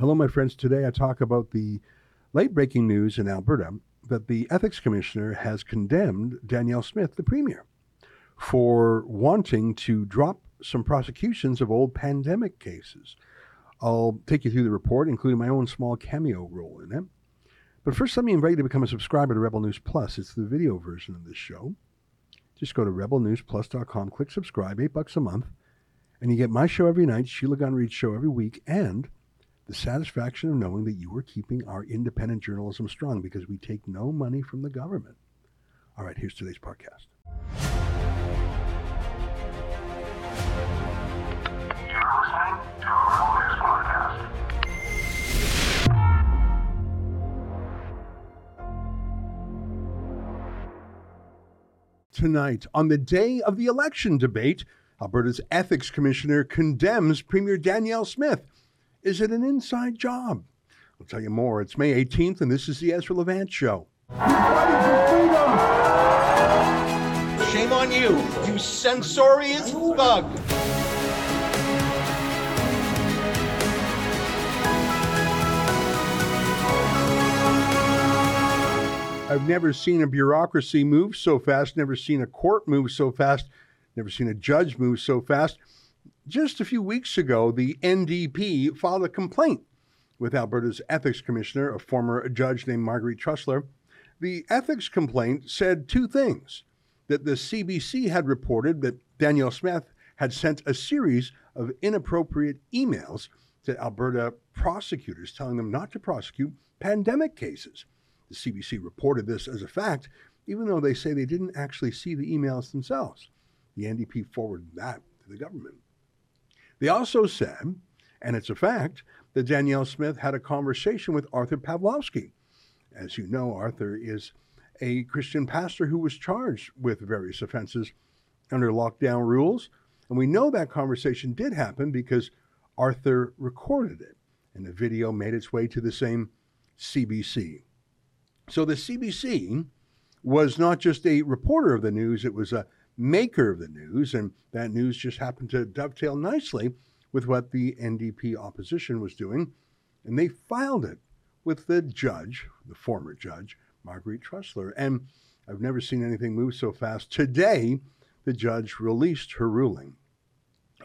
Hello, my friends. Today I talk about the late breaking news in Alberta that the Ethics Commissioner has condemned Danielle Smith, the Premier, for wanting to drop some prosecutions of old pandemic cases. I'll take you through the report, including my own small cameo role in it. But first, let me invite you to become a subscriber to Rebel News Plus. It's the video version of this show. Just go to rebelnewsplus.com, click subscribe, eight bucks a month, and you get my show every night, Sheila Gunn Reid's show every week, and the satisfaction of knowing that you are keeping our independent journalism strong because we take no money from the government. All right, here's today's podcast. Tonight, on the day of the election debate, Alberta's ethics commissioner condemns Premier Danielle Smith. Is it an inside job? I'll tell you more. It's May 18th, and this is the Ezra Levant Show. Shame on you, you censorious bug. I've never seen a bureaucracy move so fast, never seen a court move so fast, never seen a judge move so fast. Just a few weeks ago, the NDP filed a complaint with Alberta's ethics commissioner, a former judge named Marguerite Trussler. The ethics complaint said two things that the CBC had reported that Danielle Smith had sent a series of inappropriate emails to Alberta prosecutors telling them not to prosecute pandemic cases. The CBC reported this as a fact, even though they say they didn't actually see the emails themselves. The NDP forwarded that to the government. They also said, and it's a fact, that Danielle Smith had a conversation with Arthur Pawlowski. As you know, Arthur is a Christian pastor who was charged with various offenses under lockdown rules. And we know that conversation did happen because Arthur recorded it, and the video made its way to the same CBC. So the CBC was not just a reporter of the news, it was a maker of the news, and that news just happened to dovetail nicely with what the NDP opposition was doing, and they filed it with the judge, the former judge, Marguerite Trussler. And I've never seen anything move so fast. Today, the judge released her ruling.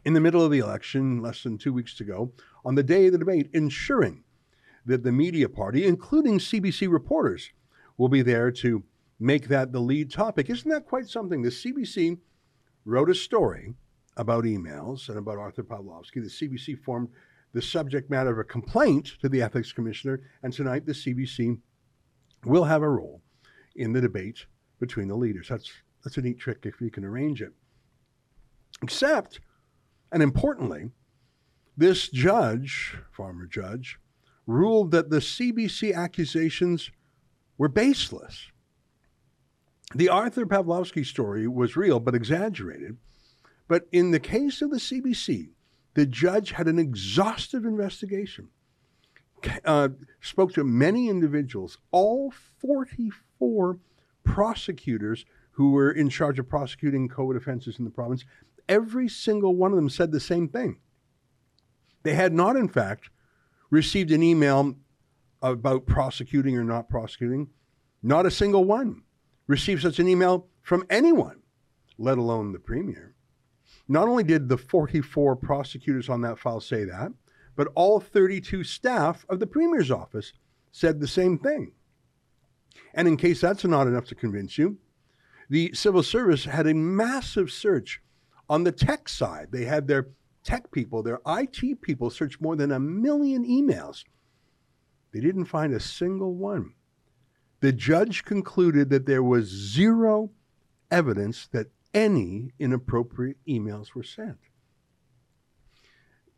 In the middle of the election, less than two weeks to go, on the day of the debate, ensuring that the media party, including CBC reporters, will be there to make that the lead topic. Isn't that quite something? The CBC wrote a story about emails and about Arthur Pawlowski. The CBC formed the subject matter of a complaint to the ethics commissioner, and tonight the CBC will have a role in the debate between the leaders. That's that's a neat trick if you can arrange it. Except, and importantly, this judge, former judge, ruled that the CBC accusations were baseless. The Arthur Pawlowski story was real but exaggerated. But in the case of the CBC, the judge had an exhaustive investigation, uh, spoke to many individuals, all 44 prosecutors who were in charge of prosecuting COVID offenses in the province. Every single one of them said the same thing. They had not, in fact, received an email about prosecuting or not prosecuting. Not a single one received such an email from anyone, let alone the premier. Not only did the 44 prosecutors on that file say that, but all 32 staff of the premier's office said the same thing. And in case that's not enough to convince you, the civil service had a massive search on the tech side. They had their tech people, their IT people, search more than a million emails. They didn't find a single one. The judge concluded that there was zero evidence that any inappropriate emails were sent.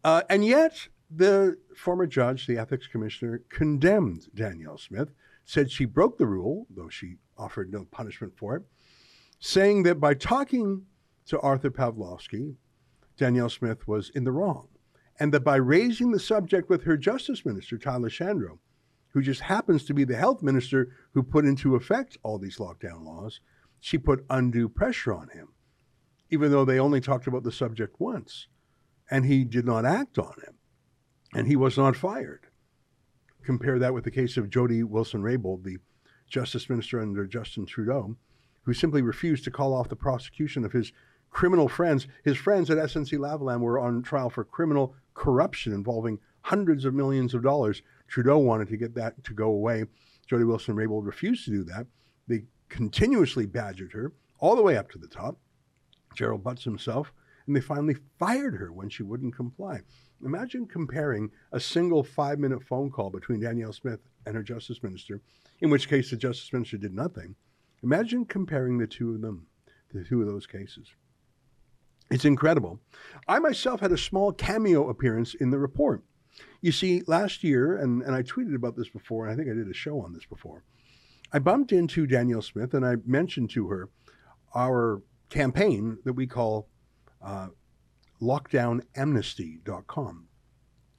Uh, and yet, the former judge, the ethics commissioner, condemned Danielle Smith, said she broke the rule, though she offered no punishment for it, saying that by talking to Arthur Pawlowski, Danielle Smith was in the wrong, and that by raising the subject with her justice minister, Tyler Shandro, who just happens to be the health minister who put into effect all these lockdown laws, she put undue pressure on him, even though they only talked about the subject once, and he did not act on it, and he was not fired. Compare that with the case of Jody Wilson-Raybould, the justice minister under Justin Trudeau, who simply refused to call off the prosecution of his criminal friends. His friends at SNC Lavalin were on trial for criminal corruption involving hundreds of millions of dollars. Trudeau wanted to get that to go away. Jody Wilson-Raybould refused to do that. They continuously badgered her all the way up to the top. Gerald Butts himself, and they finally fired her when she wouldn't comply. Imagine comparing a single five minute phone call between Danielle Smith and her justice minister, in which case the justice minister did nothing. Imagine comparing the two of them, the two of those cases. It's incredible. I myself had a small cameo appearance in the report. You see, last year, and, and I tweeted about this before, and I think I did a show on this before, I bumped into Danielle Smith and I mentioned to her our campaign that we call uh, lockdownamnesty.com.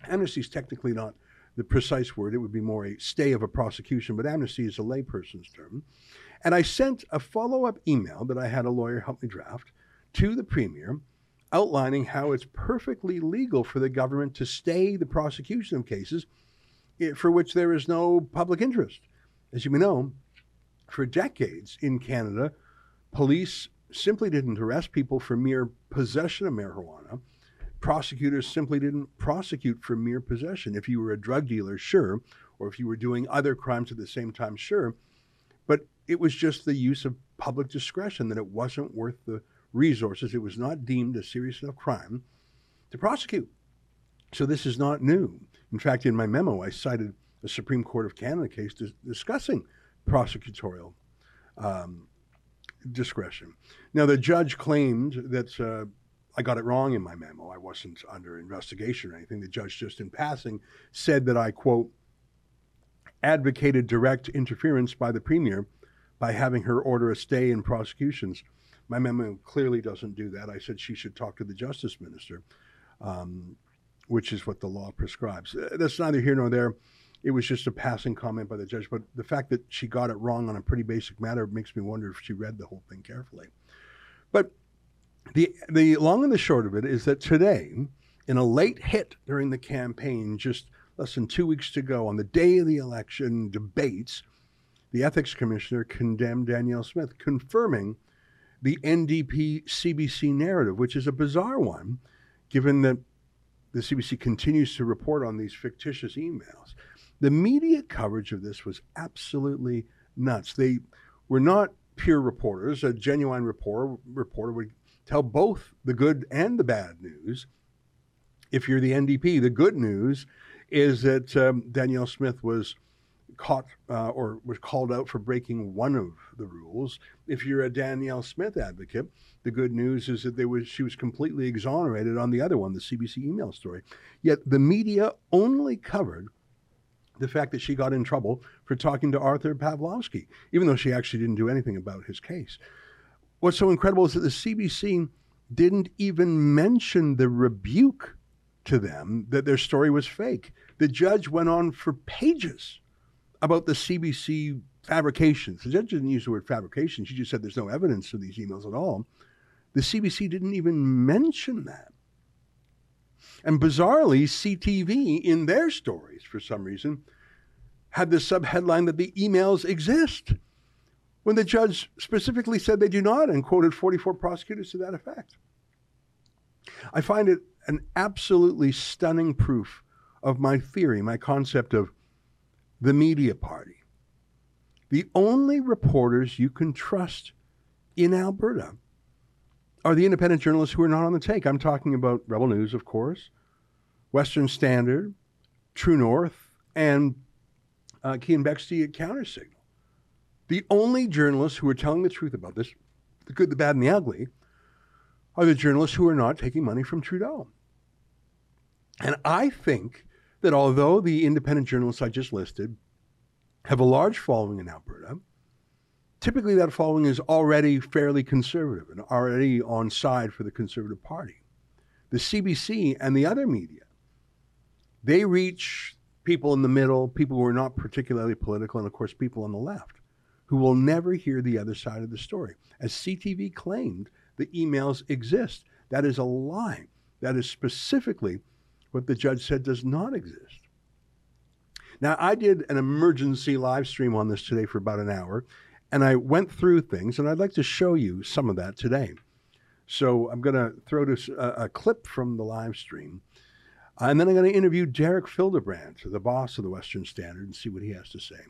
Amnesty is technically not the precise word, it would be more a stay of a prosecution, but amnesty is a layperson's term. And I sent a follow up email that I had a lawyer help me draft to the Premier outlining how it's perfectly legal for the government to stay the prosecution of cases eh, for which there is no public interest. As you may know, for decades in Canada, police simply didn't arrest people for mere possession of marijuana. Prosecutors simply didn't prosecute for mere possession. If you were a drug dealer, sure, or if you were doing other crimes at the same time, sure. But it was just the use of public discretion that it wasn't worth the resources. It was not deemed a serious enough crime to prosecute. So this is not new. In fact, in my memo, I cited a Supreme Court of Canada case discussing prosecutorial um, discretion. Now, the judge claimed that uh, I got it wrong in my memo. I wasn't under investigation or anything. The judge, just in passing, said that I, quote, advocated direct interference by the premier by having her order a stay in prosecutions. My memo clearly doesn't do that. I said she should talk to the justice minister, um, which is what the law prescribes. Uh, that's neither here nor there. It was just a passing comment by the judge, but the fact that she got it wrong on a pretty basic matter makes me wonder if she read the whole thing carefully. But the the long and the short of it is that today, in a late hit during the campaign, just less than two weeks to go, on the day of the election debates, the ethics commissioner condemned Danielle Smith, confirming the NDP CBC narrative, which is a bizarre one, given that the CBC continues to report on these fictitious emails. The media coverage of this was absolutely nuts. They were not pure reporters. A genuine reporter, reporter would tell both the good and the bad news. If you're the NDP, the good news is that um, Danielle Smith was caught uh, or was called out for breaking one of the rules. If you're a Danielle Smith advocate, the good news is that was, she was completely exonerated on the other one, the CBC email story. Yet the media only covered the fact that she got in trouble for talking to Arthur Pawlowski, even though she actually didn't do anything about his case. What's so incredible is that the CBC didn't even mention the rebuke to them that their story was fake. The judge went on for pages about the CBC fabrications. The judge didn't use the word fabrication. She just said there's no evidence of these emails at all. The CBC didn't even mention that. And bizarrely, CTV, in their stories, for some reason, had the subheadline that the emails exist, when the judge specifically said they do not and quoted 44 prosecutors to that effect. I find it an absolutely stunning proof of my theory, my concept of the media party. The only reporters you can trust in Alberta are the independent journalists who are not on the take. I'm talking about Rebel News, of course, Western Standard, True North, and uh, Keean Bexte at Countersignal. The only journalists who are telling the truth about this, the good, the bad, and the ugly, are the journalists who are not taking money from Trudeau. And I think that although the independent journalists I just listed have a large following in Alberta, typically that following is already fairly conservative and already on side for the Conservative Party. The CBC and the other media they reach people in the middle, people who are not particularly political, and of course, people on the left who will never hear the other side of the story. As CTV claimed, the emails exist. That is a lie. That is specifically what the judge said does not exist. Now, I did an emergency live stream on this today for about an hour, and I went through things, and I'd like to show you some of that today. So I'm going to throw this a, a clip from the live stream, uh, and then I'm going to interview Derek Fildebrandt, the boss of the Western Standard, and see what he has to say.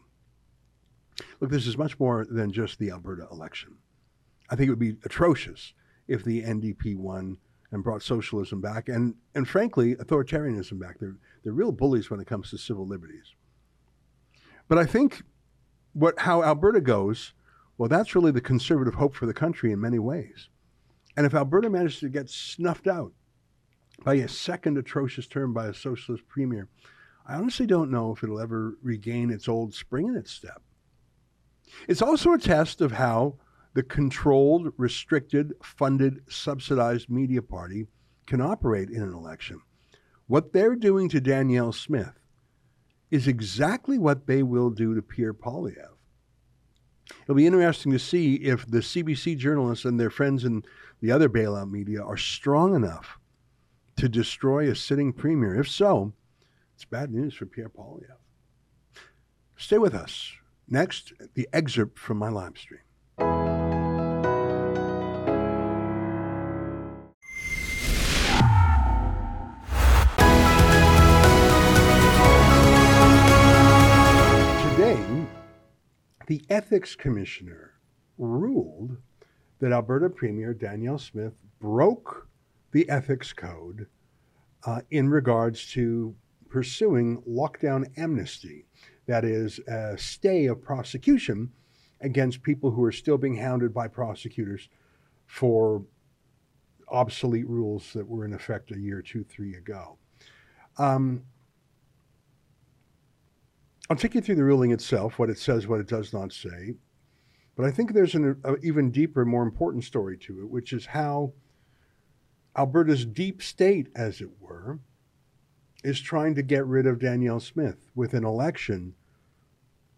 Look, this is much more than just the Alberta election. I think it would be atrocious if the NDP won and brought socialism back and, and frankly, authoritarianism back. They're, they're real bullies when it comes to civil liberties. But I think what how Alberta goes, well, that's really the conservative hope for the country in many ways. And if Alberta manages to get snuffed out by a second atrocious term by a socialist premier, I honestly don't know if it'll ever regain its old spring in its step. It's also a test of how the controlled, restricted, funded, subsidized media party can operate in an election. What they're doing to Danielle Smith is exactly what they will do to Pierre Poilievre. It'll be interesting to see if the CBC journalists and their friends in the other bailout media are strong enough to destroy a sitting premier. If so, it's bad news for Pierre Poilievre. Stay with us. Next, the excerpt from my live stream. The ethics commissioner ruled that Alberta Premier Danielle Smith broke the ethics code uh, in regards to pursuing lockdown amnesty, that is, a stay of prosecution against people who are still being hounded by prosecutors for obsolete rules that were in effect a year, two, three ago. Um, I'll take you through the ruling itself, what it says, what it does not say. But I think there's an a, even deeper, more important story to it, which is how Alberta's deep state, as it were, is trying to get rid of Danielle Smith with an election.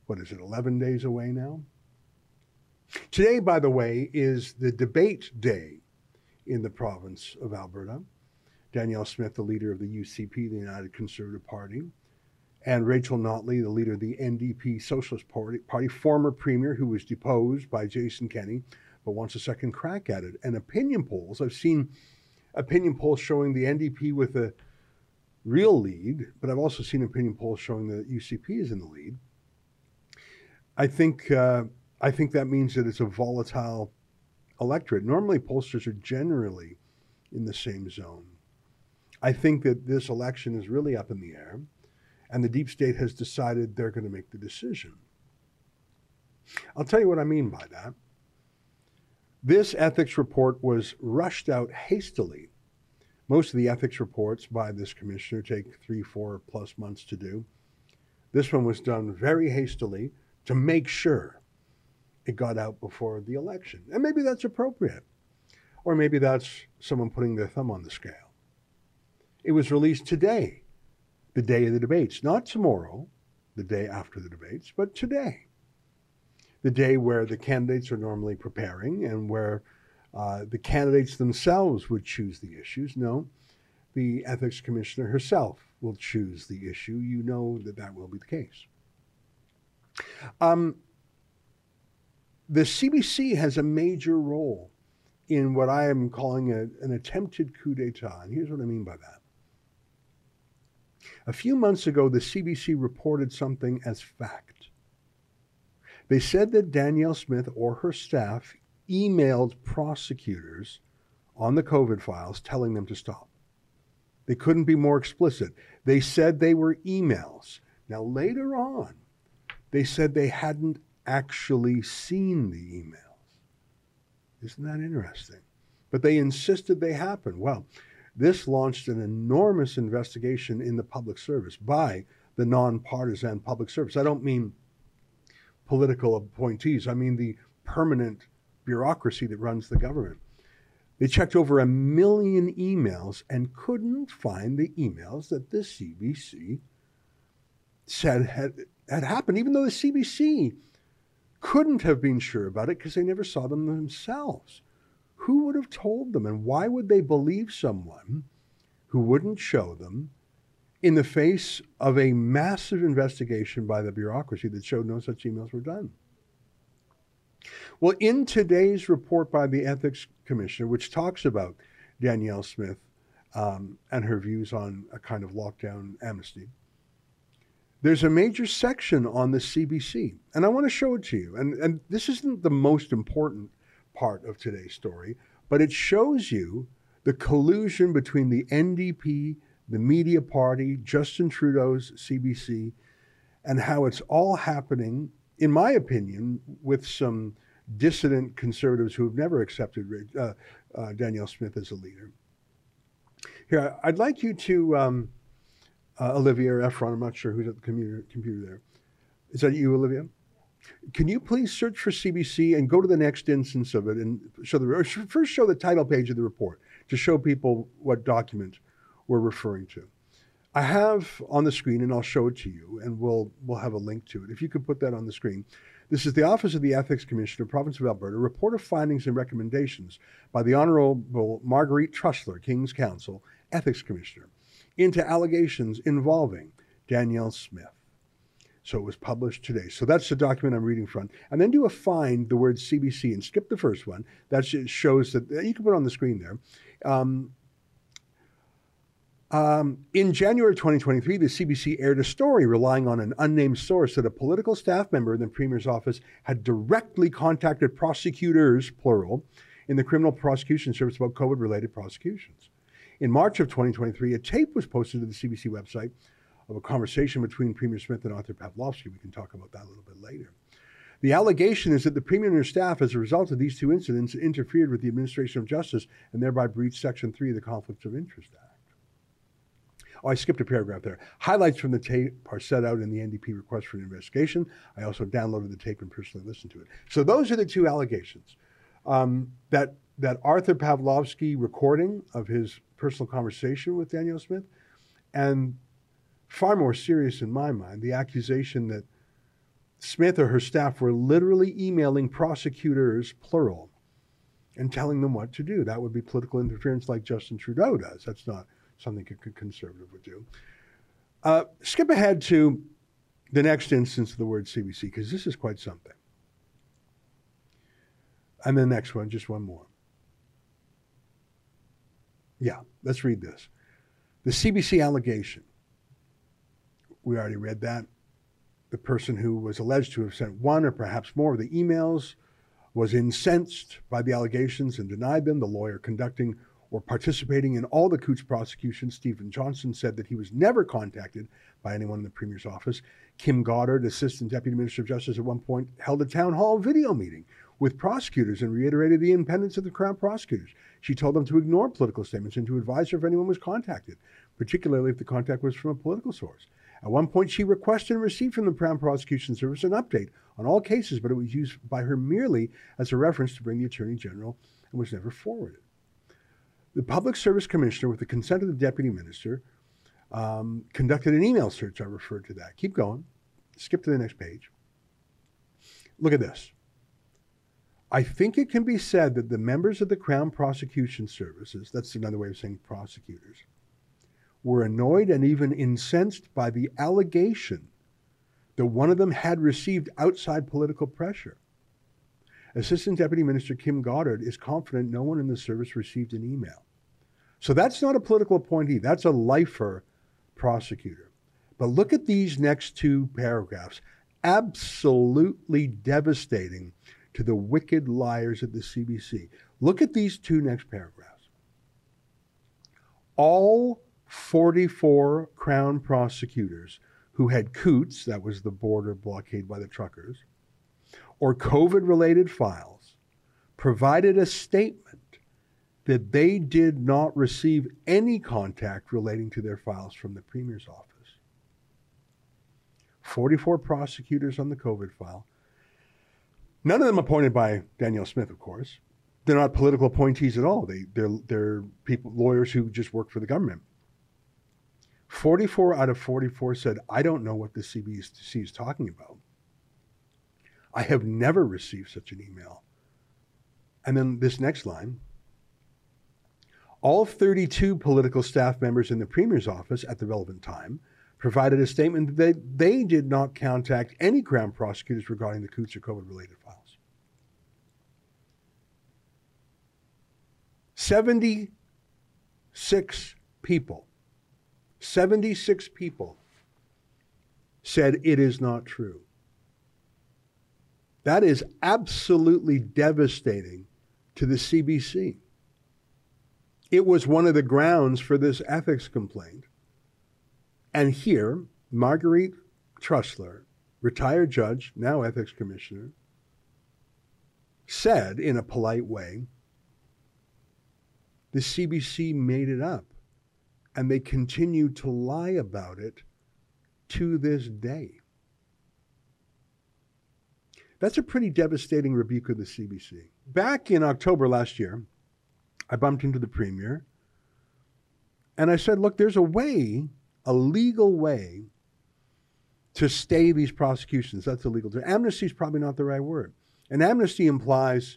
What is it, 11 days away now? Today, by the way, is the debate day in the province of Alberta. Danielle Smith, the leader of the UCP, the United Conservative Party, and Rachel Notley, the leader of the NDP Socialist Party, Party, former premier who was deposed by Jason Kenney, but wants a second crack at it. And opinion polls, I've seen opinion polls showing the NDP with a real lead, but I've also seen opinion polls showing that UCP is in the lead. I think uh, I think that means that it's a volatile electorate. Normally, pollsters are generally in the same zone. I think that this election is really up in the air and the deep state has decided they're going to make the decision. I'll tell you what I mean by that. This ethics report was rushed out hastily. Most of the ethics reports by this commissioner take three, four plus months to do. This one was done very hastily to make sure it got out before the election. And maybe that's appropriate. Or maybe that's someone putting their thumb on the scale. It was released today the day of the debates, not tomorrow, the day after the debates, but today. The day where the candidates are normally preparing and where uh, the candidates themselves would choose the issues. No, the ethics commissioner herself will choose the issue. You know that that will be the case. Um, the CBC has a major role in what I am calling a, an attempted coup d'etat. And here's what I mean by that. A few months ago, the CBC reported something as fact. They said that Danielle Smith or her staff emailed prosecutors on the COVID files telling them to stop. They couldn't be more explicit. They said they were emails. Now, later on, they said they hadn't actually seen the emails. Isn't that interesting? But they insisted they happened. Well, this launched an enormous investigation in the public service by the nonpartisan public service. I don't mean political appointees, I mean the permanent bureaucracy that runs the government. They checked over a million emails and couldn't find the emails that the CBC said had, had happened, even though the CBC couldn't have been sure about it because they never saw them themselves. Who would have told them? And why would they believe someone who wouldn't show them in the face of a massive investigation by the bureaucracy that showed no such emails were done. Well, in today's report by the Ethics Commissioner, which talks about Danielle Smith um, and her views on a kind of lockdown amnesty, there's a major section on the CBC, and I want to show it to you. And, and this isn't the most important part of today's story, but it shows you the collusion between the NDP, the media party, Justin Trudeau's CBC, and how it's all happening, in my opinion, with some dissident conservatives who have never accepted uh, uh, Danielle Smith as a leader. Here, I'd like you to, um, uh, Olivia or Efron, I'm not sure who's at the computer, computer there. Is that you, Olivia? Can you please search for CBC and go to the next instance of it and show the first show the title page of the report to show people what document we're referring to. I have on the screen, and I'll show it to you, and we'll we'll have a link to it. If you could put that on the screen. This is the Office of the Ethics Commissioner, Province of Alberta, report of findings and recommendations by the Honourable Marguerite Trussler, King's Counsel, Ethics Commissioner, into allegations involving Danielle Smith. So it was published today. So that's the document I'm reading from. And then do a find the word CBC and skip the first one. That shows that you can put on the screen there. Um, um, in January 2023, the CBC aired a story relying on an unnamed source that a political staff member in the Premier's office had directly contacted prosecutors, plural, in the Criminal Prosecution Service about COVID related prosecutions. In March of 2023, a tape was posted to the CBC website of a conversation between Premier Smith and Arthur Pawlowski. We can talk about that a little bit later. The allegation is that the Premier and her staff, as a result of these two incidents, interfered with the administration of justice and thereby breached Section 3 of the Conflicts of Interest Act. Oh, I skipped a paragraph there. Highlights from the tape are set out in the NDP request for an investigation. I also downloaded the tape and personally listened to it. So those are the two allegations. Um, that that Arthur Pawlowski recording of his personal conversation with Danielle Smith, and far more serious in my mind, the accusation that Smith or her staff were literally emailing prosecutors, plural, and telling them what to do. That would be political interference like Justin Trudeau does. That's not something a conservative would do. Uh, skip ahead to the next instance of the word CBC, because this is quite something. And the next one, just one more. Yeah, let's read this. The CBC allegation. We already read that. The person who was alleged to have sent one or perhaps more of the emails was incensed by the allegations and denied them. The lawyer conducting or participating in all the Coutts prosecutions. Stephen Johnson said that he was never contacted by anyone in the Premier's office. Kim Goddard, Assistant Deputy Minister of Justice, at one point held a town hall video meeting with prosecutors and reiterated the independence of the Crown prosecutors. She told them to ignore political statements and to advise her if anyone was contacted, particularly if the contact was from a political source. At one point, she requested and received from the Crown Prosecution Service an update on all cases, but it was used by her merely as a reference to bring the Attorney General and was never forwarded. The Public Service Commissioner, with the consent of the Deputy Minister, um, conducted an email search. I referred to that. Keep going. Skip to the next page. Look at this. I think it can be said that the members of the Crown Prosecution Services, that's another way of saying prosecutors, were annoyed and even incensed by the allegation that one of them had received outside political pressure. Assistant Deputy Minister Kim Goddard is confident no one in the service received an email. So that's not a political appointee, that's a lifer prosecutor. But look at these next two paragraphs. Absolutely devastating to the wicked liars at the CBC. Look at these two next paragraphs. All 44 Crown prosecutors who had Coutts, that was the border blockade by the truckers, or COVID related files, provided a statement that they did not receive any contact relating to their files from the Premier's office. 44 prosecutors on the COVID file. None of them appointed by Danielle Smith, of course. They're not political appointees at all. They, they're, they're people, lawyers who just work for the government. 44 out of 44 said, I don't know what the CBC is talking about. I have never received such an email. And then this next line All 32 political staff members in the Premier's office at the relevant time provided a statement that they, did not contact any Crown prosecutors regarding the Coutts or COVID related files. 76 people, 76 people said it is not true. That is absolutely devastating to the CBC. It was one of the grounds for this ethics complaint. And here, Marguerite Trussler, retired judge, now ethics commissioner, said in a polite way, the CBC made it up. And they continue to lie about it to this day. That's a pretty devastating rebuke of the CBC. Back in October last year, I bumped into the premier and I said, look, there's a way, a legal way to stay these prosecutions. That's a legal term. Amnesty is probably not the right word. An amnesty implies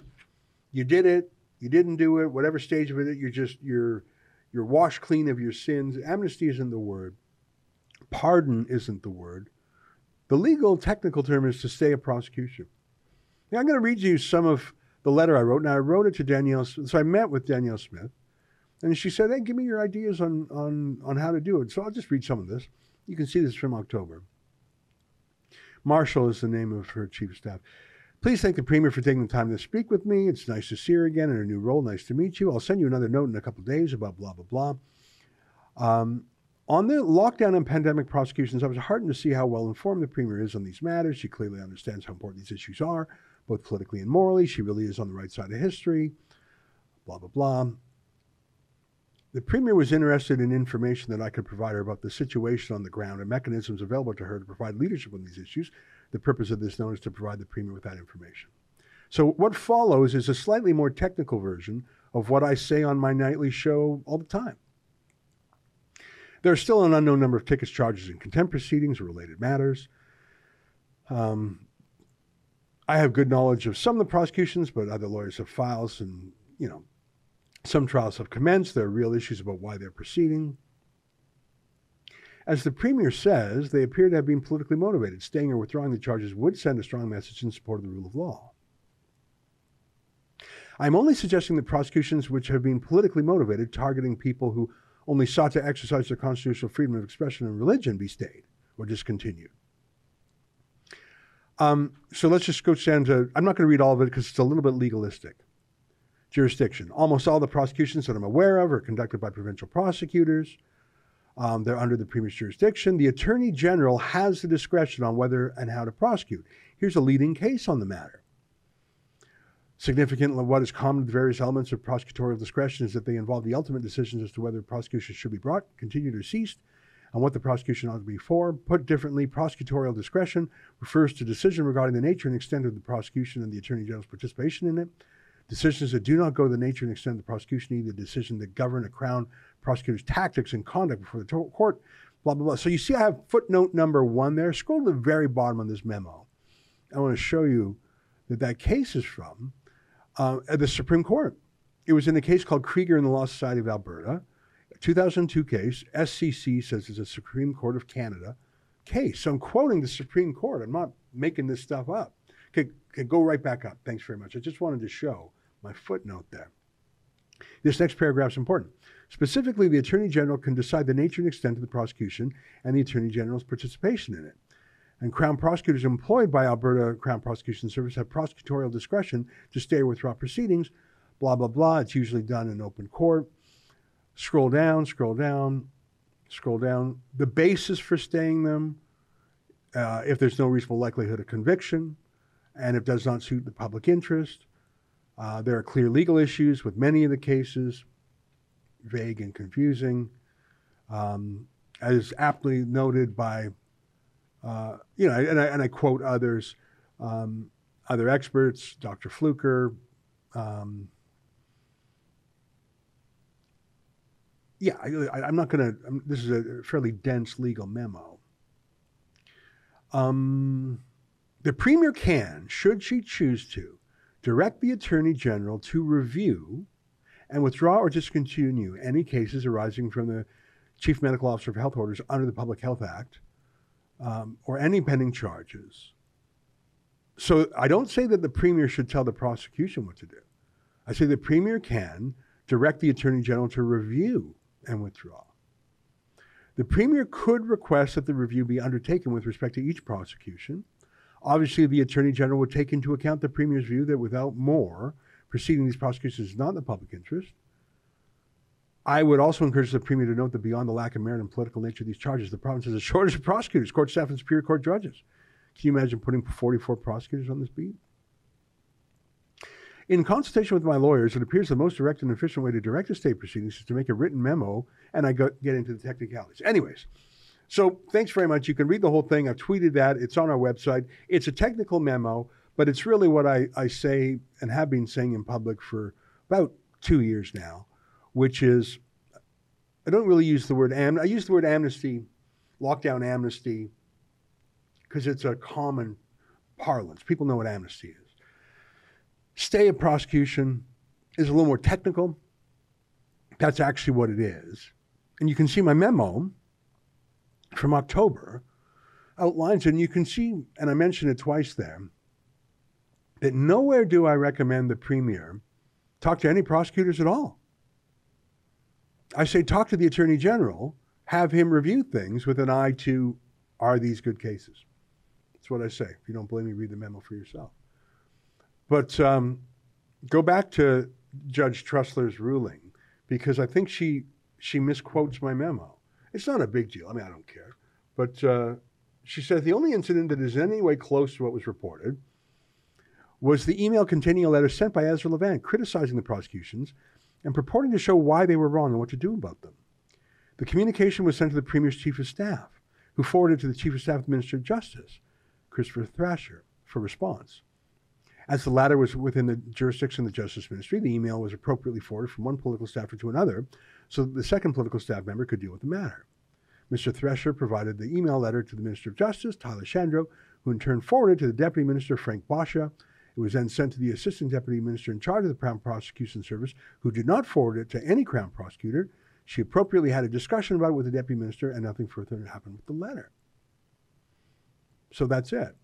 you did it, you didn't do it, whatever stage of it, you're just you're you're washed clean of your sins. Amnesty isn't the word. Pardon isn't the word. The legal technical term is to stay a prosecution. Now, I'm going to read you some of the letter I wrote. Now, I wrote it to Danielle. So I met with Danielle Smith, and she said, "Hey, give me your ideas on on on how to do it." So I'll just read some of this. You can see this from October. Marshall is the name of her chief staff. Please thank the Premier for taking the time to speak with me. It's nice to see her again in her new role. Nice to meet you. I'll send you another note in a couple days about blah, blah, blah. Um, on the lockdown and pandemic prosecutions, I was heartened to see how well informed the Premier is on these matters. She clearly understands how important these issues are, both politically and morally. She really is on the right side of history. Blah, blah, blah. The Premier was interested in information that I could provide her about the situation on the ground and mechanisms available to her to provide leadership on these issues. The purpose of this note is to provide the Premier with that information. So, what follows is a slightly more technical version of what I say on my nightly show all the time. There are still an unknown number of tickets, charges, and contempt proceedings or related matters. Um, I have good knowledge of some of the prosecutions, but other lawyers have files, and you know, some trials have commenced. There are real issues about why they're proceeding. As the premier says, they appear to have been politically motivated. Staying or withdrawing the charges would send a strong message in support of the rule of law. I'm only suggesting that prosecutions which have been politically motivated, targeting people who only sought to exercise their constitutional freedom of expression and religion be stayed or discontinued. Um, so let's just go down to, I'm not going to read all of it because it's a little bit legalistic. Jurisdiction. Almost all the prosecutions that I'm aware of are conducted by provincial prosecutors. Um, they're under the Premier's jurisdiction. The Attorney General has the discretion on whether and how to prosecute. Here's a leading case on the matter. Significant, what is common to the various elements of prosecutorial discretion is that they involve the ultimate decisions as to whether prosecution should be brought, continued, or ceased, and what the prosecution ought to be for. Put differently, prosecutorial discretion refers to decision regarding the nature and extent of the prosecution and the Attorney General's participation in it. Decisions that do not go to the nature and extent of the prosecution, either decision that govern a Crown prosecutor's tactics and conduct before the court, blah, blah, blah. So you see I have footnote number one there. Scroll to the very bottom of this memo. I want to show you that that case is from uh, the Supreme Court. It was in a case called Krieger and the Law Society of Alberta, 2002 case. SCC says it's a Supreme Court of Canada case. So I'm quoting the Supreme Court. I'm not making this stuff up. Okay, okay, go right back up. Thanks very much. I just wanted to show my footnote there. This next paragraph is important. Specifically, the Attorney General can decide the nature and extent of the prosecution and the Attorney General's participation in it and Crown prosecutors employed by Alberta Crown Prosecution Service have prosecutorial discretion to stay or withdraw proceedings, blah, blah, blah. It's usually done in open court. Scroll down, scroll down, scroll down. The basis for staying them, uh, if there's no reasonable likelihood of conviction, and if it does not suit the public interest. Uh, there are clear legal issues with many of the cases, vague and confusing. Um, as aptly noted by uh, you know, and I, and I quote others, um, other experts, Dr. Fluker. Um, yeah, I, am not going to, this is a fairly dense legal memo. Um, the Premier can, should she choose to, direct the Attorney General to review and withdraw or discontinue any cases arising from the Chief Medical Officer of Health orders under the Public Health Act um, or any pending charges. So I don't say that the Premier should tell the prosecution what to do. I say the Premier can direct the Attorney General to review and withdraw. The Premier could request that the review be undertaken with respect to each prosecution. Obviously, the Attorney General would take into account the Premier's view that without more, proceeding these prosecutions is not in the public interest. I would also encourage the Premier to note that beyond the lack of merit and political nature of these charges, the province has a shortage of prosecutors, court staff, and Superior Court judges. Can you imagine putting 44 prosecutors on this beat? In consultation with my lawyers, it appears the most direct and efficient way to direct the state proceedings is to make a written memo, and I get into the technicalities. Anyways, so thanks very much. You can read the whole thing. I've tweeted that. It's on our website. It's a technical memo, but it's really what I, I say and have been saying in public for about two years now which is I don't really use the word am. I use the word amnesty, lockdown amnesty, because it's a common parlance. People know what amnesty is. Stay of prosecution is a little more technical. That's actually what it is. And you can see my memo from October outlines, it, and you can see, and I mentioned it twice there, that nowhere do I recommend the premier talk to any prosecutors at all. I say talk to the Attorney General, have him review things with an eye to are these good cases? That's what I say. If you don't believe me, read the memo for yourself. But um, go back to Judge Trussler's ruling because I think she she misquotes my memo. It's not a big deal. I mean, I don't care. But uh, she says the only incident that is in any way close to what was reported was the email containing a letter sent by Ezra Levant criticizing the prosecutions and purporting to show why they were wrong and what to do about them. The communication was sent to the Premier's Chief of Staff, who forwarded it to the Chief of Staff of the Minister of Justice, Christopher Thrasher, for response. As the latter was within the jurisdiction of the Justice Ministry, the email was appropriately forwarded from one political staffer to another so that the second political staff member could deal with the matter. Mr. Thrasher provided the email letter to the Minister of Justice, Tyler Shandro, who in turn forwarded to the Deputy Minister, Frank Bosscha, it was then sent to the Assistant Deputy Minister in charge of the Crown Prosecution Service, who did not forward it to any Crown prosecutor. She appropriately had a discussion about it with the Deputy Minister, and nothing further happened with the letter. So that's it.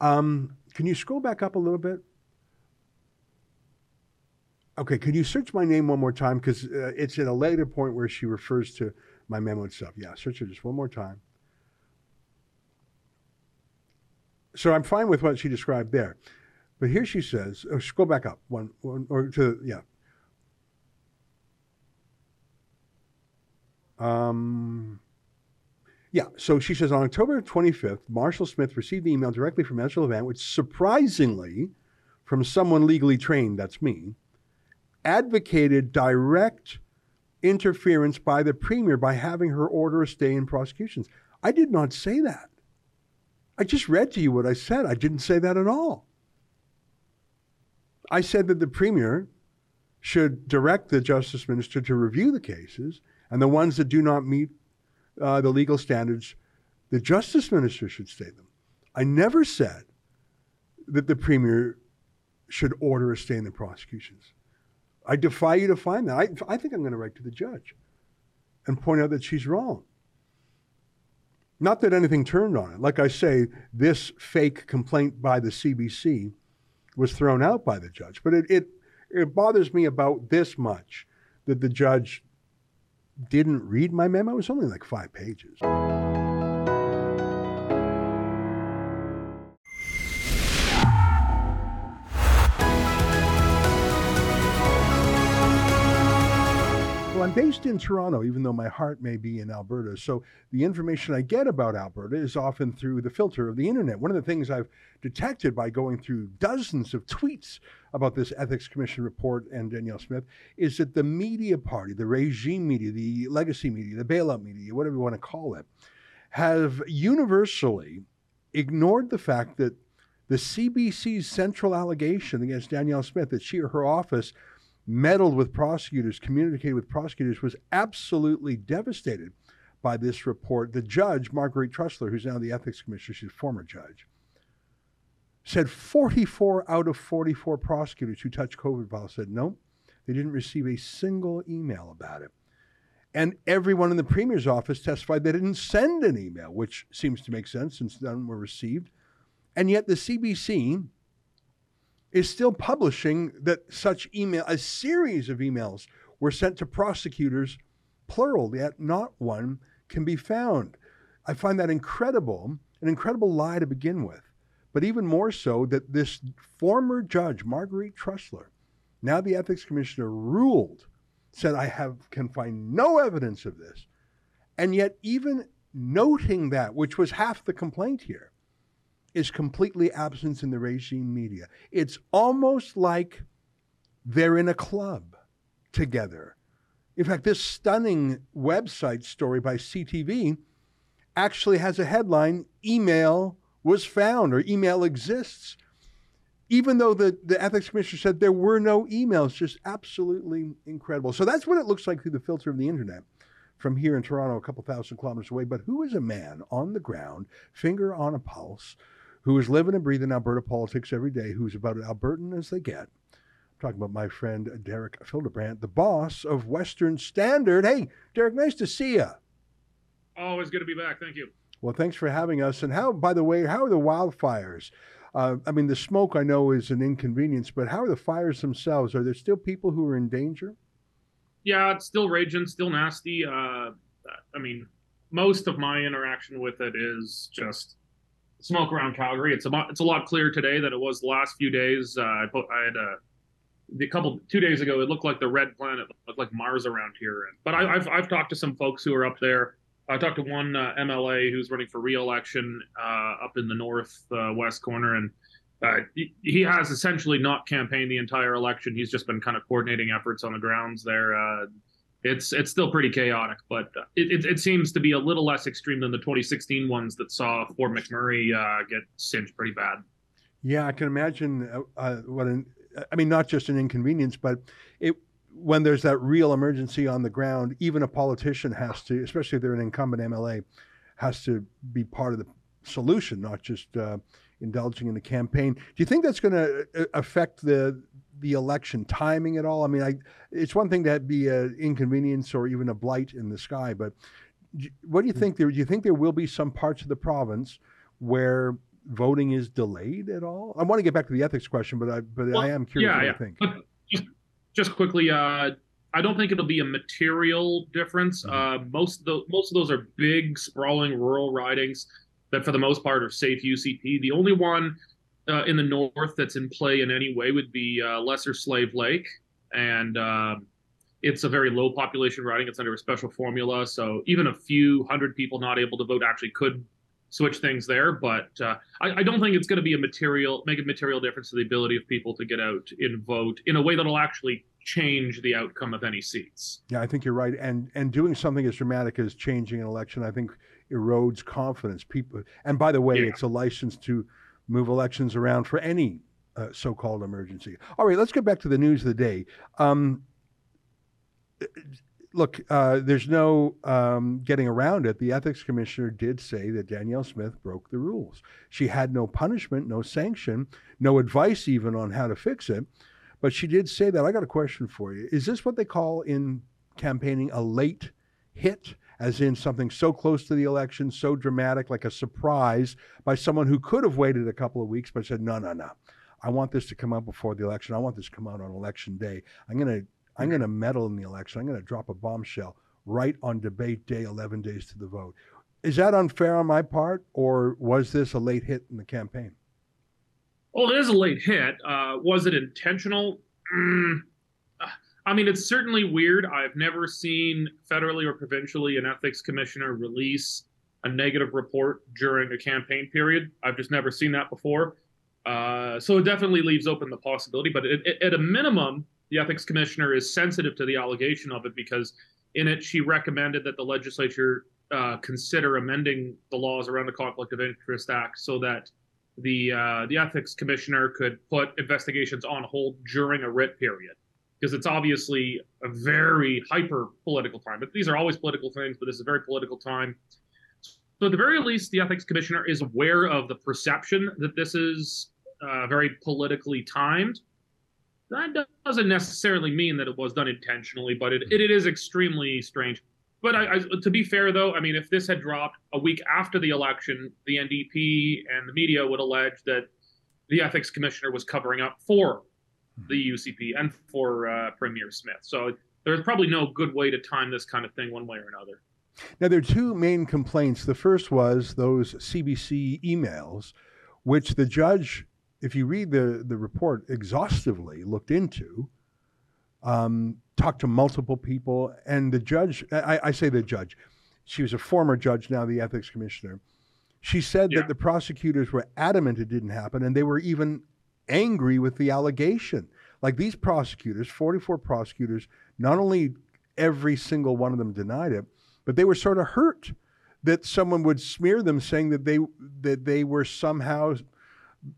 Um, can you scroll back up a little bit? Okay, can you search my name one more time? Because uh, it's at a later point where she refers to my memo itself. Yeah, search it just one more time. So I'm fine with what she described there. But here she says, oh, go back up one, one or to, yeah. Um, yeah, so she says on October 25th, Marshall Smith received the email directly from Ezra Levant, which surprisingly, from someone legally trained, that's me, advocated direct interference by the premier by having her order a stay in prosecutions. I did not say that. I just read to you what I said. I didn't say that at all. I said that the premier should direct the justice minister to review the cases, and the ones that do not meet uh, the legal standards, the justice minister should stay them. I never said that the premier should order a stay in the prosecutions. I defy you to find that. I, I think I'm going to write to the judge and point out that she's wrong. Not that anything turned on it. Like I say, this fake complaint by the CBC was thrown out by the judge. But it, it, it bothers me about this much that the judge didn't read my memo. It was only like five pages. I'm based in Toronto, even though my heart may be in Alberta. So the information I get about Alberta is often through the filter of the internet. One of the things I've detected by going through dozens of tweets about this Ethics Commission report and Danielle Smith is that the media party, the regime media, the legacy media, the bailout media, whatever you want to call it, have universally ignored the fact that the CBC's central allegation against Danielle Smith that she or her office meddled with prosecutors, communicated with prosecutors, was absolutely devastated by this report. The judge, Marguerite Trussler, who's now the ethics commissioner, she's a former judge, said 44 out of 44 prosecutors who touched COVID files said, no, They didn't receive a single email about it. And everyone in the premier's office testified they didn't send an email, which seems to make sense since none were received. And yet the CBC is still publishing that such email, a series of emails were sent to prosecutors, plural, yet not one can be found. I find that incredible, an incredible lie to begin with. But even more so that this former judge, Marguerite Trussler, now the ethics commissioner, ruled, said, I have can find no evidence of this. And yet, even noting that, which was half the complaint here, is completely absent in the regime media. It's almost like they're in a club together. In fact, this stunning website story by CTV actually has a headline email was found or email exists. Even though the, the ethics commissioner said there were no emails, just absolutely incredible. So that's what it looks like through the filter of the internet from here in Toronto, a couple thousand kilometers away. But who is a man on the ground, finger on a pulse, who is living and breathing Alberta politics every day, who's about as Albertan as they get? I'm talking about my friend Derek Fildebrandt, the boss of Western Standard. Hey, Derek, nice to see you. Always good to be back. Thank you. Well, thanks for having us. And how, by the way, how are the wildfires? Uh, I mean, the smoke I know is an inconvenience, but how are the fires themselves? Are there still people who are in danger? Yeah, it's still raging, still nasty. Uh, I mean, most of my interaction with it is just smoke around Calgary. It's a it's a lot clearer today than it was the last few days. Uh, I put I had a the couple two days ago. It looked like the red planet, looked like Mars around here. But I, have I've talked to some folks who are up there. I talked to one uh, MLA who's running for re-election uh, up in the north uh, corner, and uh, he, he, has essentially not campaigned the entire election. He's just been kind of coordinating efforts on the grounds there. Uh, it's it's still pretty chaotic, but it, it, it, seems to be a little less extreme than the 2016 ones that saw Fort McMurray uh, get singed pretty bad. Yeah, I can imagine what an I mean, not just an inconvenience, but it when there's that real emergency on the ground, even a politician has to, especially if they're an incumbent MLA, has to be part of the solution, not just uh, indulging in the campaign. Do you think that's going to uh, affect the the election timing at all? I mean, I, it's one thing to be an inconvenience or even a blight in the sky, but what do you think there? Do you think there will be some parts of the province where voting is delayed at all? I want to get back to the ethics question, but I but well, I am curious yeah, what yeah. you think. But just quickly, uh, I don't think it'll be a material difference. Mm-hmm. Uh, most of the, most of those are big, sprawling rural ridings that, for the most part, are safe UCP. The only one uh, in the north that's in play in any way would be uh, Lesser Slave Lake, and uh, it's a very low population riding. It's under a special formula, so even a few hundred people not able to vote actually could switch things there. But uh, I, I, don't think it's going to be a material make a material difference to the ability of people to get out and vote in a way that'll actually change the outcome of any seats. Yeah, I think you're right. And and doing something as dramatic as changing an election, I think erodes confidence. People, and by the way, yeah. it's a license to move elections around for any uh, so-called emergency. All right, let's get back to the news of the day. Um, look, uh, there's no um, getting around it. The ethics commissioner did say that Danielle Smith broke the rules. She had no punishment, no sanction, no advice even on how to fix it. But she did say that. I got a question for you. Is this what they call in campaigning a late hit? As in something so close to the election, so dramatic, like a surprise by someone who could have waited a couple of weeks but said, no, no, no. I want this to come out before the election. I want this to come out on election day. I'm going to I'm going to meddle in the election. I'm going to drop a bombshell right on debate day, 11 days to the vote. Is that unfair on my part, or was this a late hit in the campaign? Well, it is a late hit. Uh, was it intentional? Mm, I mean, it's certainly weird. I've never seen federally or provincially an ethics commissioner release a negative report during a campaign period. I've just never seen that before. Uh, so it definitely leaves open the possibility. But it, it, at a minimum, the ethics commissioner is sensitive to the allegation of it because in it she recommended that the legislature uh, consider amending the laws around the Conflict of Interest Act so that the uh, the ethics commissioner could put investigations on hold during a writ period because it's obviously a very hyper political time. But these are always political things, but this is a very political time. So at the very least, the ethics commissioner is aware of the perception that this is uh, very politically timed. that doesn't necessarily mean that it was done intentionally, but it, it, it is extremely strange. But I, I, to be fair, though, I mean, if this had dropped a week after the election, the NDP and the media would allege that the ethics commissioner was covering up for the UCP and for uh, Premier Smith. So there's probably no good way to time this kind of thing one way or another. Now, there are two main complaints. The first was those CBC emails, which the judge, if you read the, the report exhaustively, looked into, um, talked to multiple people, and the judge, I, I, say the judge, she was a former judge, now the ethics commissioner. She said yeah. that the prosecutors were adamant it didn't happen, and they were even angry with the allegation. Like these prosecutors, 44 prosecutors, not only every single one of them denied it, but they were sort of hurt that someone would smear them saying that they that they were somehow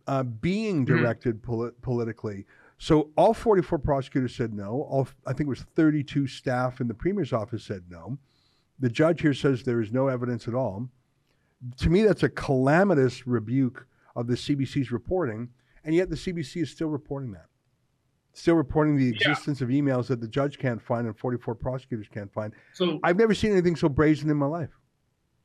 uh, being mm-hmm. directed mm-hmm. poli- politically. So all 44 prosecutors said no. All I think it was 32 staff in the premier's office said no. The judge here says there is no evidence at all. To me, that's a calamitous rebuke of the CBC's reporting, and yet the CBC is still reporting that still reporting the existence yeah. of emails that the judge can't find and 44 prosecutors can't find. So I've never seen anything so brazen in my life.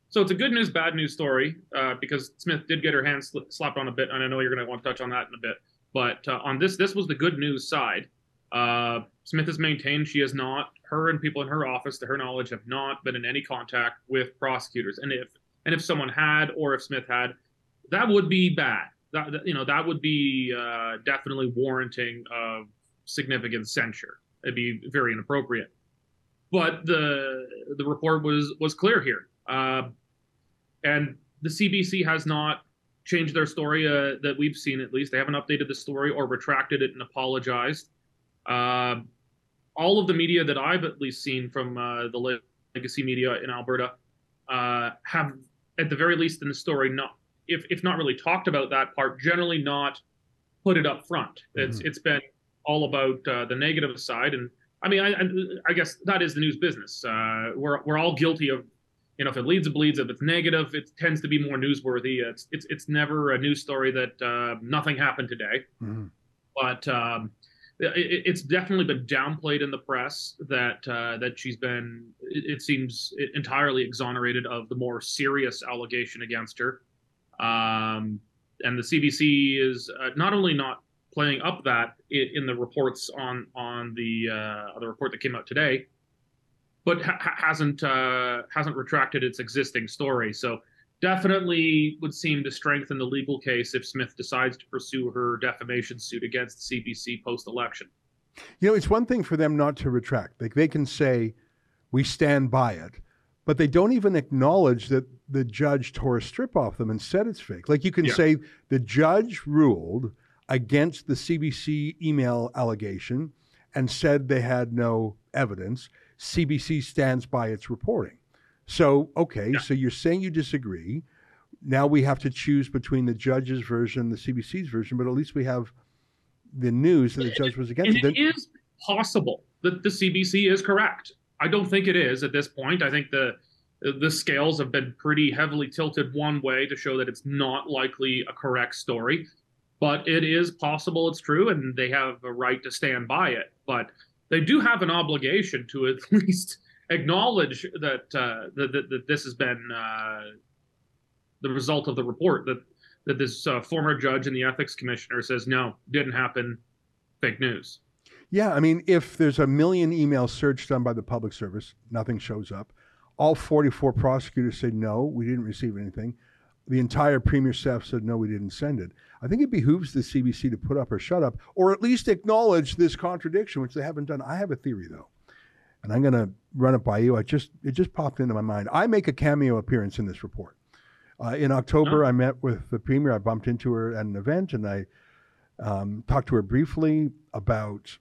So it's a good news, bad news story uh, because Smith did get her hands sl- slapped on a bit, and I know you're going to want to touch on that in a bit. But uh, on this, this was the good news side. Uh, Smith has maintained she has not, her and people in her office, to her knowledge, have not been in any contact with prosecutors. And if and if someone had, or if Smith had, that would be bad. That you know that would be uh, definitely warranting of significant censure. It'd be very inappropriate. But the the report was was clear here, uh, and the CBC has not changed their story uh, that we've seen. At least they haven't updated the story or retracted it and apologized. Uh, all of the media that I've at least seen from uh, the legacy media in Alberta uh, have, at the very least in the story, not if if not really talked about that part, generally not put it up front. It's mm-hmm. it's been all about uh, the negative side. And I mean, I, I, guess that is the news business. Uh, we're we're all guilty of, you know, if it leads, it bleeds. If it's negative, it tends to be more newsworthy. It's it's it's never a news story that uh, nothing happened today. Mm-hmm. But um, it, it's definitely been downplayed in the press that uh, that she's been. It, it, seems entirely exonerated of the more serious allegation against her. Um, and the CBC is uh, not only not playing up that in, the reports on on the uh, the report that came out today, but ha- hasn't uh, hasn't retracted its existing story. So definitely would seem to strengthen the legal case if Smith decides to pursue her defamation suit against CBC post election. You know, it's one thing for them not to retract. Like they can say, "We stand by it," but they don't even acknowledge that the judge tore a strip off them and said it's fake. Like you can yeah. say the judge ruled against the CBC email allegation and said they had no evidence. CBC stands by its reporting. So, okay, yeah. so you're saying you disagree. Now we have to choose between the judge's version and the CBC's version, but at least we have the news that the judge was against it. It is possible that the CBC is correct. I don't think it is at this point. I think the the scales have been pretty heavily tilted one way to show that it's not likely a correct story but it is possible it's true and they have a right to stand by it. But they do have an obligation to at least acknowledge that uh, that, that, this has been uh, the result of the report that that this uh, former judge and the ethics commissioner says no didn't happen. Fake news. Yeah i mean if there's a million email search done by the public service nothing shows up all 44 prosecutors said no we didn't receive anything the entire premier staff said no we didn't send it I think it behooves the CBC to put up or shut up, or at least acknowledge this contradiction, which they haven't done. I have a theory though, and I'm going to run it by you. I just it just popped into my mind. I make a cameo appearance in this report. Uh, in October. I met with the premier. I bumped into her at an event, and I um, talked to her briefly about.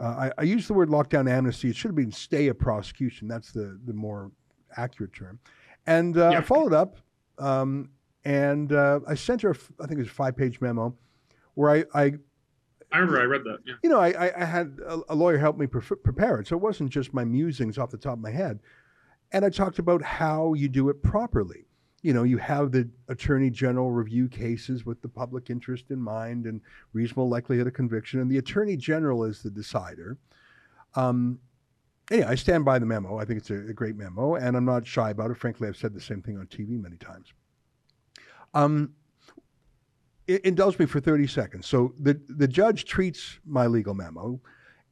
Uh, I, I used the word lockdown amnesty. It should have been stay of prosecution. That's the the more accurate term. And uh, yeah. I followed up um, and uh, I sent her, I think it was a five page memo where I, I, I remember I read that. Yeah. You know, I, I had a, lawyer help me pre- prepare it. So it wasn't just my musings off the top of my head. And I talked about how you do it properly. you know, you have the attorney general review cases with the public interest in mind and reasonable likelihood of conviction, and the attorney general is the decider. Um, anyway, I stand by the memo. I think it's a, a, great memo, and I'm not shy about it. Frankly, I've said the same thing on TV many times. Um, indulge me for 30 seconds. So the, the judge treats my legal memo,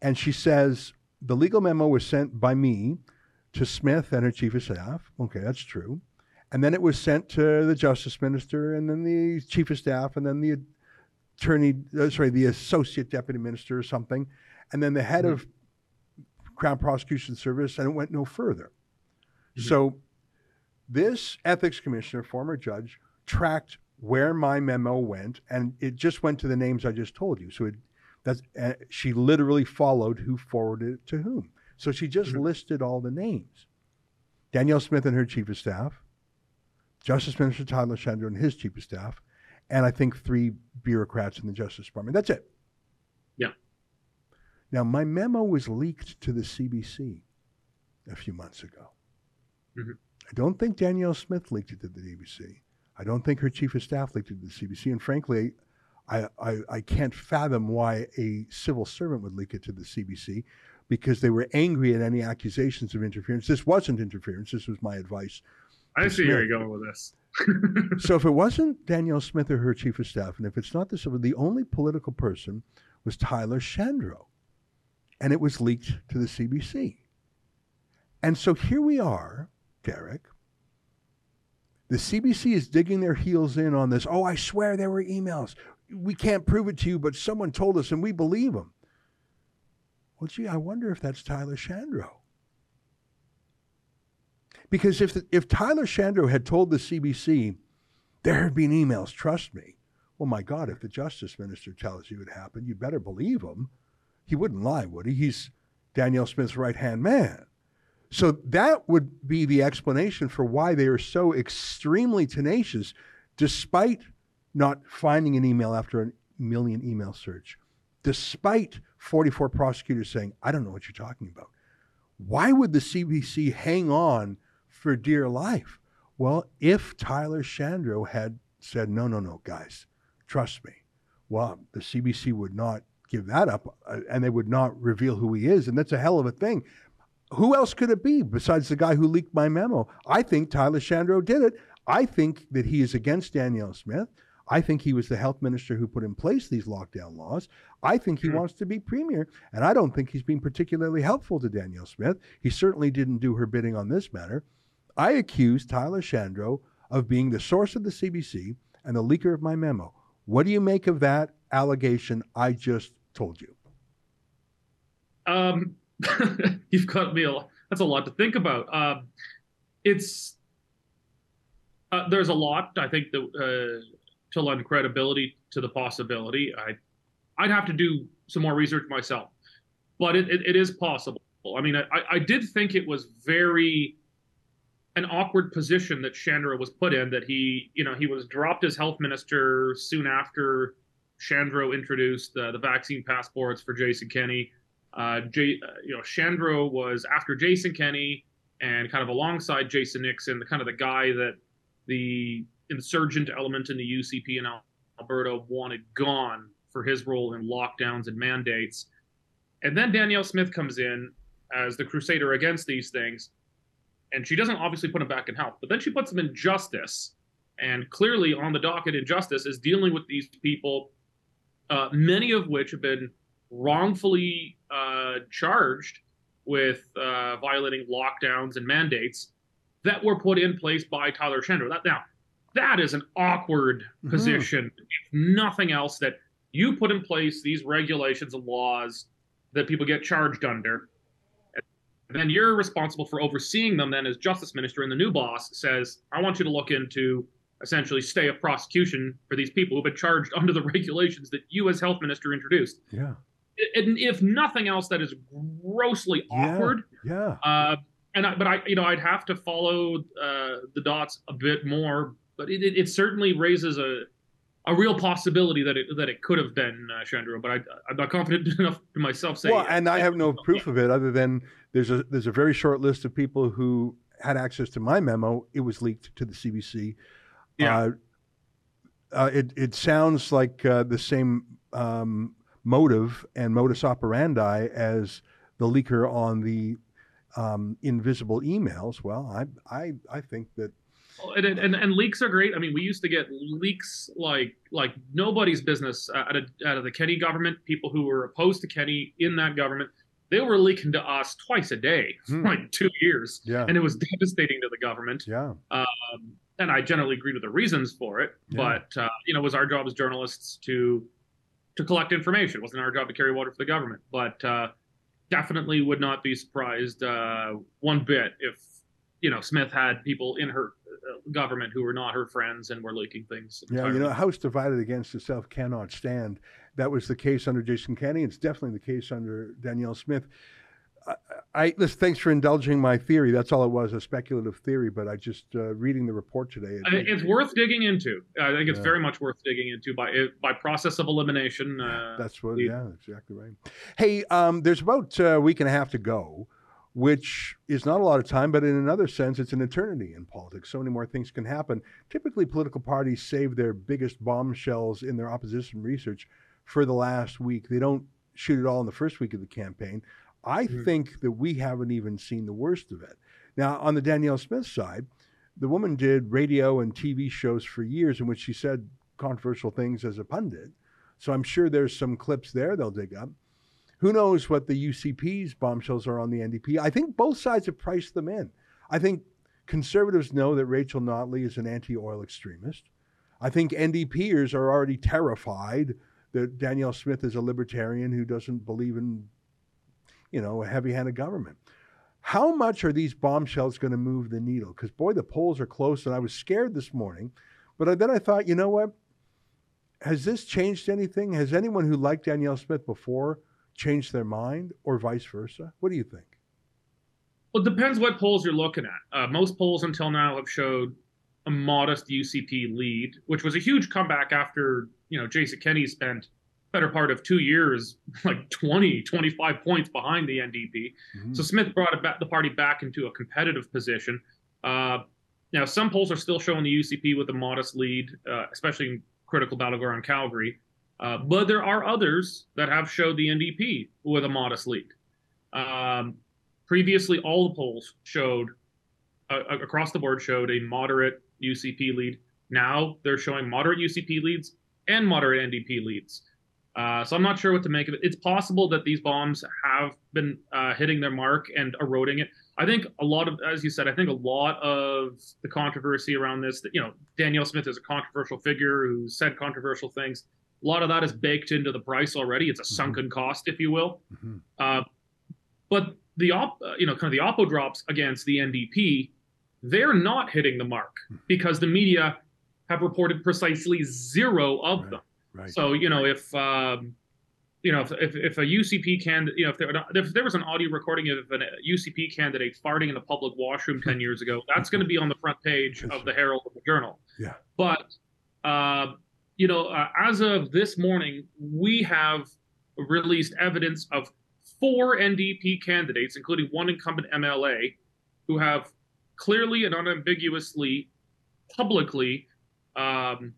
and she says the legal memo was sent by me to Smith and her chief of staff. Okay, that's true. And then it was sent to the justice minister, and then the chief of staff, and then the attorney, uh, sorry, the associate deputy minister or something, and then the head mm-hmm. of Crown Prosecution Service, and it went no further. Mm-hmm. So this ethics commissioner, former judge, tracked where my memo went, and it just went to the names I just told you. So it, that's uh, she literally followed who forwarded it to whom. So she just mm-hmm. listed all the names. Danielle Smith and her chief of staff, Justice Minister Tyler Shandro and his chief of staff, and I think three bureaucrats in the Justice Department. That's it. Yeah. Now, my memo was leaked to the CBC a few months ago. Mm-hmm. I don't think Danielle Smith leaked it to the BBC. I don't think her chief of staff leaked it to the CBC. And frankly, I, I, I can't fathom why a civil servant would leak it to the CBC because they were angry at any accusations of interference. This wasn't interference. This was my advice I see where you're going with this. so if it wasn't Danielle Smith or her chief of staff, and if it's not the civil, the only political person was Tyler Shandro, and it was leaked to the CBC. And so here we are, Derek. The CBC is digging their heels in on this. Oh, I swear there were emails. We can't prove it to you, but someone told us and we believe them. Well, gee, I wonder if that's Tyler Shandro. Because if, the, if Tyler Shandro had told the CBC, there have been emails, trust me. Well, my God, if the justice minister tells you it happened, you better believe him. He wouldn't lie, would he? He's Danielle Smith's right hand man. So that would be the explanation for why they are so extremely tenacious, despite not finding an email after a million email search, despite 44 prosecutors saying, I don't know what you're talking about. Why would the CBC hang on for dear life. Well, if Tyler Shandro had said, no, no, no, guys, trust me, well, the CBC would not give that up uh, and they would not reveal who he is. And that's a hell of a thing. Who else could it be besides the guy who leaked my memo? I think Tyler Shandro did it. I think that he is against Danielle Smith. I think he was the health minister who put in place these lockdown laws. I think he mm wants to be premier. And I don't think he's been particularly helpful to Danielle Smith. He certainly didn't do her bidding on this matter. I accuse Tyler Shandro of being the source of the CBC and the leaker of my memo. What do you make of that allegation I just told you? Um, you've got me. A, that's a lot to think about. Um, it's uh, there's a lot I think that uh, to lend credibility to the possibility. I I'd have to do some more research myself, but it, it, it is possible. I mean, I, I did think it was very an awkward position that Shandro was put in. That he, you know, he was dropped as health minister soon after Shandro introduced uh, the vaccine passports for Jason Kenney. Uh, J, uh, you know, Shandro was after Jason Kenney and kind of alongside Jason Nixon, the kind of the guy that the insurgent element in the UCP in Alberta wanted gone for his role in lockdowns and mandates. And then Danielle Smith comes in as the crusader against these things and she doesn't obviously put him back in health, but then she puts him in justice. And clearly, on the docket in justice is dealing with these people, uh, many of which have been wrongfully uh, charged with uh, violating lockdowns and mandates that were put in place by Tyler Shandro. That now, that is an awkward mm-hmm. position. If nothing else, that you put in place these regulations and laws that people get charged under, then you're responsible for overseeing them then as justice minister and the new boss says i want you to look into essentially stay of prosecution for these people who've been charged under the regulations that you as health minister introduced yeah and if nothing else that is grossly awkward yeah, yeah. Uh, and I, but i you know i'd have to follow uh, the dots a bit more but it, it, it certainly raises a a real possibility that it that it could have been uh, Shandro, but I, I'm not confident enough to myself saying. Well, and I have no proof of it other than there's a there's a very short list of people who had access to my memo, it was leaked to the CBC. Yeah. Uh, uh, it it sounds like uh, the same um, motive and modus operandi as the leaker on the um, invisible emails. Well, I I I think that and, and, and leaks are great. I mean, we used to get leaks like like nobody's business out of, out of the Kenney government. People who were opposed to Kenney in that government, they were leaking to us twice a day for Hmm. like two years, yeah and it was devastating to the government. yeah Um, and I generally agreed with the reasons for it, Yeah. but uh, you know, it was our job as journalists to to collect information. It wasn't our job to carry water for the government, but uh, definitely would not be surprised uh, one bit if you know Smith had people in her uh, government who were not her friends and were leaking things. yeah. You know, a house divided against itself cannot stand. That was the case under Jason Kenney. It's definitely the case under Danielle Smith. I, I listen, thanks for indulging my theory. That's all it was, a speculative theory. But I just uh, reading the report today. it- I think it's worth digging into. I think it's Yeah. very much worth digging into by by process of elimination. Uh, That's what. the- Yeah, exactly right. Hey, um, there's about a week and a half to go, which is not a lot of time, but in another sense, it's an eternity in politics. So many more things can happen. Typically, political parties save their biggest bombshells in their opposition research for the last week. They don't shoot it all in the first week of the campaign. I Mhm. think that we haven't even seen the worst of it. Now, on the Danielle Smith side, the woman did radio and TV shows for years in which she said controversial things as a pundit. So I'm sure there's some clips there they'll dig up. Who knows what the UCP's bombshells are on the NDP? I think both sides have priced them in. I think conservatives know that Rachel Notley is an anti oil extremist. I think NDPers are already terrified that Danielle Smith is a libertarian who doesn't believe in, you know, a heavy handed government. How much are these bombshells going to move the needle? Because, boy, the polls are close, and I was scared this morning. But then I thought, you know what? Has this changed anything? Has anyone who liked Danielle Smith before changed their mind, or vice versa? What do you think? Well, it depends what polls you're looking at. Uh, most polls until now have showed a modest UCP lead, which was a huge comeback after, you know, Jason Kenney spent better part of two years, like 20, 25 points behind the NDP. Mhm. So Smith brought the party back into a competitive position. Uh, now, some polls are still showing the UCP with a modest lead, uh, especially in critical battleground Calgary. Uh, but there are others that have showed the NDP with a modest lead. Um, previously, all the polls showed uh, across the board showed a moderate UCP lead. Now they're showing moderate UCP leads and moderate NDP leads. Uh, so I'm not sure what to make of it. It's possible that these bombs have been uh, hitting their mark and eroding it. I think a lot of, as you said, I think a lot of the controversy around this, that you know, Danielle Smith is a controversial figure who said controversial things. A lot of that is baked into the price already. It's a sunken cost, if you will. Mhm. Uh, but the op, uh, you know, kind of the oppo drops against the NDP, they're not hitting the mark because the media have reported precisely zero of Right. them. Right. So you know if um, you know if, if, if a UCP candidate, you know if there, if there was an audio recording of a UCP candidate farting in a public washroom ten years ago, that's going to be on the front page of the Herald of the Journal. Yeah. But uh, you know, uh, as of this morning, we have released evidence of four NDP candidates, including one incumbent MLA, who have clearly and unambiguously, publicly um,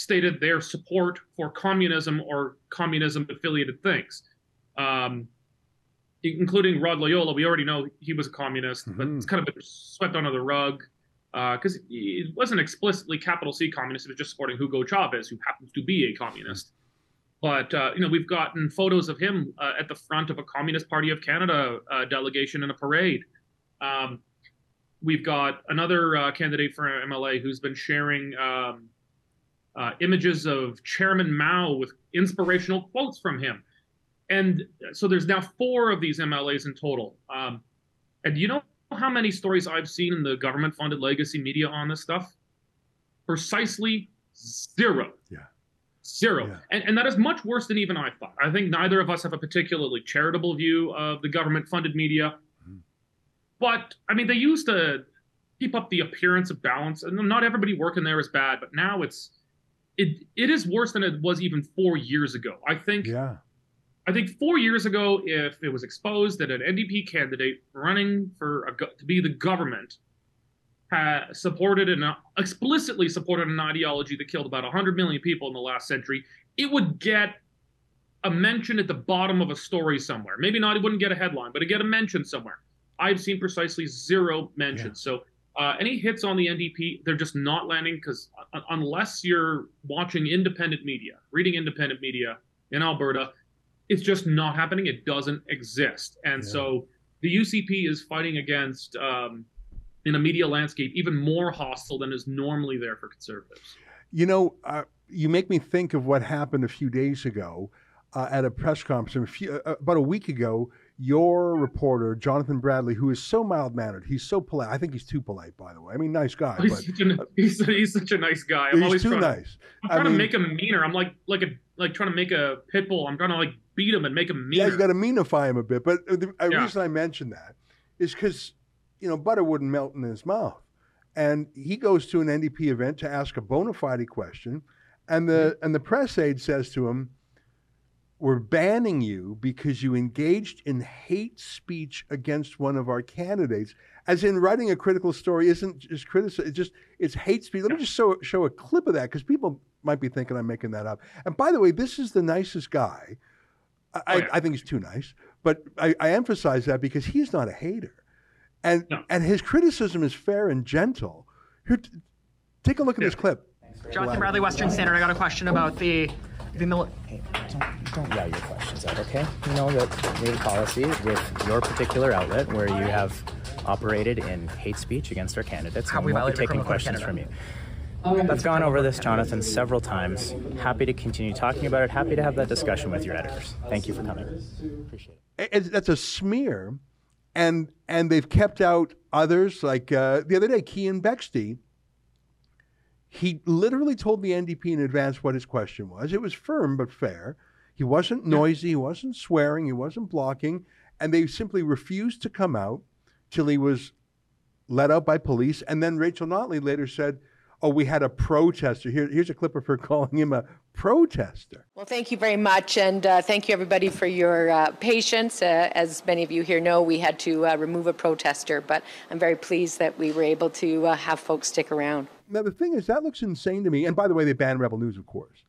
stated their support for communism or communism affiliated things, um, including Rod Loyola. We already know he was a communist, but Mhm. it's kind of been swept under the rug because it wasn't explicitly capital C communist. It was just supporting Hugo Chavez, who happens to be a communist. But uh, you know, we've gotten photos of him uh, at the front of a Communist Party of Canada uh, delegation in a parade. Um, we've got another uh, candidate for MLA who's been sharing um, uh, images of Chairman Mao with inspirational quotes from him. And so there's now four of these MLAs in total. Um, and you know how many stories I've seen in the government funded legacy media on this stuff? Precisely zero. Yeah. Zero. Yeah. And, and that is much worse than even I thought. I think neither of us have a particularly charitable view of the government funded media. Mhm. But I mean, they used to keep up the appearance of balance. And not everybody working there is bad, but now it's it it is worse than it was even four years ago. I think Yeah. I think four years ago, if it was exposed that an NDP candidate running for a, go- to be the government ha- supported and uh, explicitly supported an ideology that killed about 100 million people in the last century, it would get a mention at the bottom of a story somewhere. Maybe not, it wouldn't get a headline, but it get a mention somewhere. I've seen precisely zero mentions. Yeah. So uh, any hits on the NDP, they're just not landing because uh, unless you're watching independent media, reading independent media in Alberta, it's just not happening. It doesn't exist. And yeah. so the UCP is fighting against, um, in a media landscape, even more hostile than is normally there for conservatives. You know, uh, you make me think of what happened a few days ago uh, at a press conference a few, uh, about a week ago your reporter, Jonathan Bradley, who is so mild mannered, he's so polite. I think he's too polite, by the way. I mean, nice guy. He's, but, such, a, he's, he's such a nice guy. I'm he's always too trying nice. To, I'm trying I mean, to make him meaner. I'm like like a like trying to make a pit bull. I'm trying to like beat him and make him meaner. Yeah, you got to meanify him a bit. But the yeah. reason I mention that is because you know butter wouldn't melt in his mouth, and he goes to an NDP event to ask a bona fide question, and the mm-hmm. and the press aide says to him we're banning you because you engaged in hate speech against one of our candidates. As in, writing a critical story isn't just criticism; it's just it's hate speech. Let me just show show a clip of that because people might be thinking I'm making that up. And by the way, this is the nicest guy. I, oh, yeah. I, I think he's too nice, but I, I, emphasize that because he's not a hater, and no. and his criticism is fair and gentle. Here, take a look at yeah. this clip. Jonathan Bradley, Western Standard. I got a question about the the mil- hey, don't, don't yell your questions out, okay? You know that we have a policy with your particular outlet where you have operated in hate speech against our candidates, How and we won't be taking questions from you. I've gone over this, Jonathan, several times. Happy to continue talking about it. Happy to have that discussion with your editors. Thank you for coming. Appreciate it. That's a smear, and and they've kept out others. Like uh, the other day, Keean Bexte he literally told the NDP in advance what his question was. It was firm but fair. He wasn't noisy, he wasn't swearing, he wasn't blocking, and they simply refused to come out till he was let out by police. And then Rachel Notley later said, Oh, we had a protester. Here, here's a clip of her calling him a protester. Well, thank you very much, and uh, thank you everybody for your uh, patience. Uh, as many of you here know, we had to uh, remove a protester, but I'm very pleased that we were able to uh, have folks stick around. Now, the thing is, that looks insane to me. And by the way, they banned Rebel News, of course.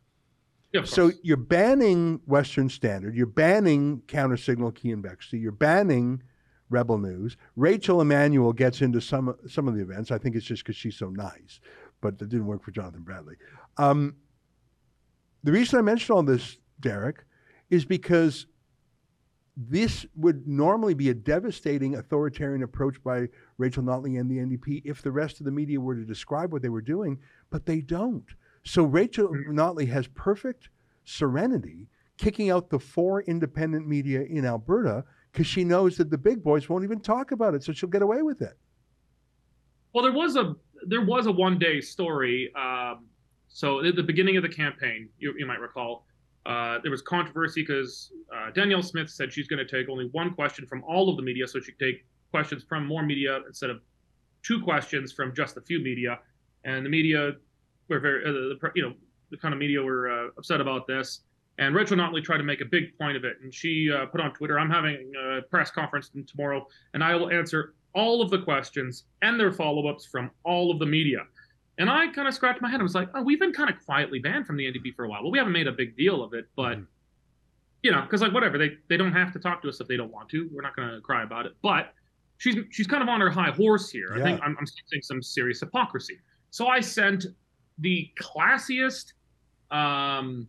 Yeah, of so course. you're banning Western Standard, you're banning Counter Signal Keean Bexte, you're banning Rebel News. Rachel Emmanuel gets into some some of the events. I think it's just because she's so nice, but that didn't work for Jonathan Bradley. Um, the reason I mention all this, Derek, is because this would normally be a devastating authoritarian approach by Rachel Notley and the NDP if the rest of the media were to describe what they were doing, but they don't. So Rachel mm-hmm. Notley has perfect serenity kicking out the four independent media in Alberta because she knows that the big boys won't even talk about it, so she'll get away with it. Well, there was a there was a one day story. Um, so at the beginning of the campaign, you, you might recall, uh, there was controversy because uh, Danielle Smith said she's going to take only one question from all of the media, so she could take questions from more media instead of two questions from just a few media. And the media were very, uh, the, you know, the kind of media were uh, upset about this. And Rachel Notley tried to make a big point of it, and she uh, put on Twitter, "I'm having a press conference tomorrow, and I will answer all of the questions and their follow-ups from all of the media." And I kind of scratched my head. I was like, oh, we've been kind of quietly banned from the NDP for a while. Well, we haven't made a big deal of it, but, mm-hmm. you know, because, like, whatever. They, they don't have to talk to us if they don't want to. We're not going to cry about it. But she's she's kind of on her high horse here. Yeah. I think I'm, I'm seeing some serious hypocrisy. So I sent the classiest, um,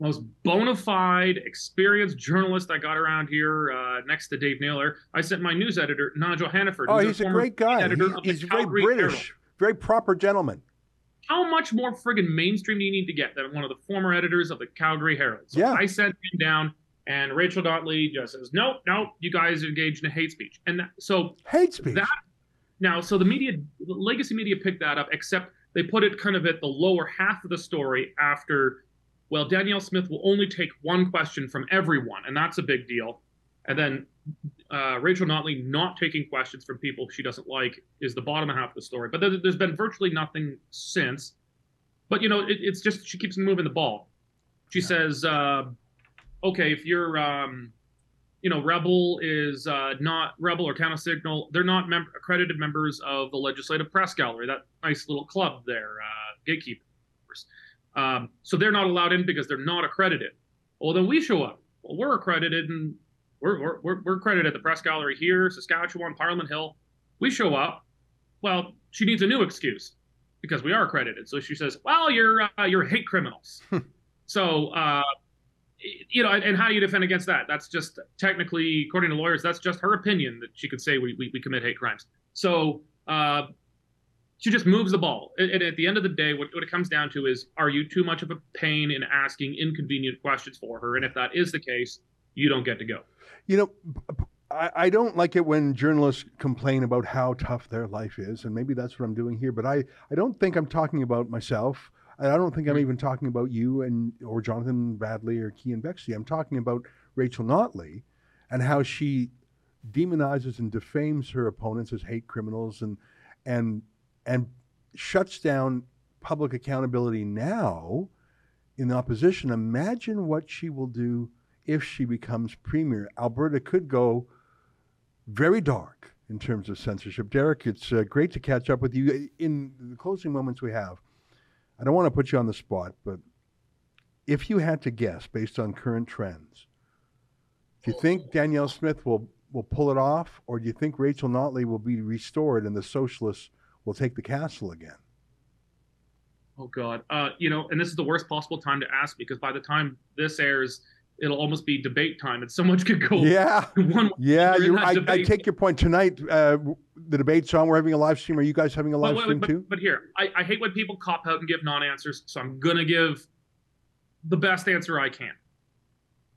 most bona fide, experienced journalist I got around here, uh, next to Dave Naylor. I sent my news editor, Nigel Hannaford. Oh, he's a, a great guy. He, he's very British. Herald very proper gentleman. How much more friggin' mainstream do you need to get than one of the former editors of the Calgary Herald? So yeah. I sent him down, and Rachel Notley just says, "Nope, nope, you guys are engaged in a hate speech." And that, so hate speech. That, now, so the media, the legacy media picked that up, except they put it kind of at the lower half of the story after. Well, Danielle Smith will only take one question from everyone, and that's a big deal. And then uh, Rachel Notley not taking questions from people she doesn't like is the bottom half of the story. But there, has been virtually nothing since. But you know, it, it's just she keeps moving the ball. She yeah. says, uh, "Okay, if you're um, you know, Rebel is uh, not Rebel or Counter Signal. They're not mem- accredited members of the Legislative Press Gallery, that nice little club there, uh, gatekeepers. Um, so they're not allowed in because they're not accredited. Well, then we show up. Well, we're accredited and we're, we're, we're, accredited at the Press Gallery here, Saskatchewan, Parliament Hill. We show up. Well, she needs a new excuse because we are accredited. So she says, "Well, you're uh, you're hate criminals." so uh, you know, and, and, how do you defend against that? That's just technically, according to lawyers, that's just her opinion that she could say we we, we commit hate crimes. So uh, she just moves the ball. And, at the end of the day, what, what it comes down to is, are you too much of a pain in asking inconvenient questions for her? And if that is the case, you don't get to go. You know, I, I don't like it when journalists complain about how tough their life is, and maybe that's what I'm doing here. But I, I don't think I'm talking about myself. And I don't think I'm mm-hmm. even talking about you and or Jonathan Bradley or Keean Bexte. I'm talking about Rachel Notley and how she demonizes and defames her opponents as hate criminals and and and shuts down public accountability now in the opposition. Imagine what she will do if she becomes premier. Alberta could go very dark in terms of censorship. Derek, it's uh, great to catch up with you. In the closing moments we have, I don't want to put you on the spot, but if you had to guess based on current trends, do you think Danielle Smith will, will pull it off, or do you think Rachel Notley will be restored and the socialists will take the castle again? Oh God, uh, you know, and this is the worst possible time to ask because by the time this airs, it'll almost be debate time, and so much could go. Yeah, one yeah. You, I, I, take your point. Tonight, uh, the debate's on. We're having a live stream. Are you guys having a live wait, wait, stream but, too? But here, I, I hate when people cop out and give non-answers, so I'm gonna give the best answer I can.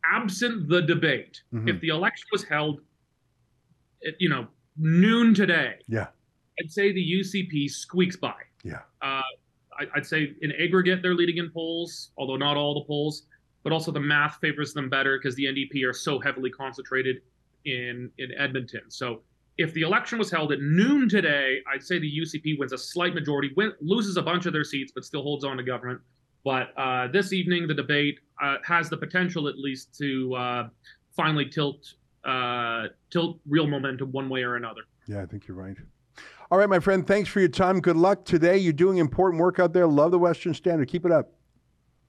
Absent the debate, mm-hmm. if the election was held, at, you know, noon today, yeah, I'd say the UCP squeaks by. Yeah. Uh, I, I'd say in aggregate they're leading in polls, although not all the polls but also the math favors them better because the NDP are so heavily concentrated in in Edmonton. So if the election was held at noon today, I'd say the UCP wins a slight majority, win, loses a bunch of their seats, but still holds on to government. But uh, this evening, the debate uh, has the potential, at least, to uh, finally tilt uh, tilt real momentum one way or another. Yeah, I think you're right. All right, my friend. Thanks for your time. Good luck today. You're doing important work out there. Love the Western Standard. Keep it up.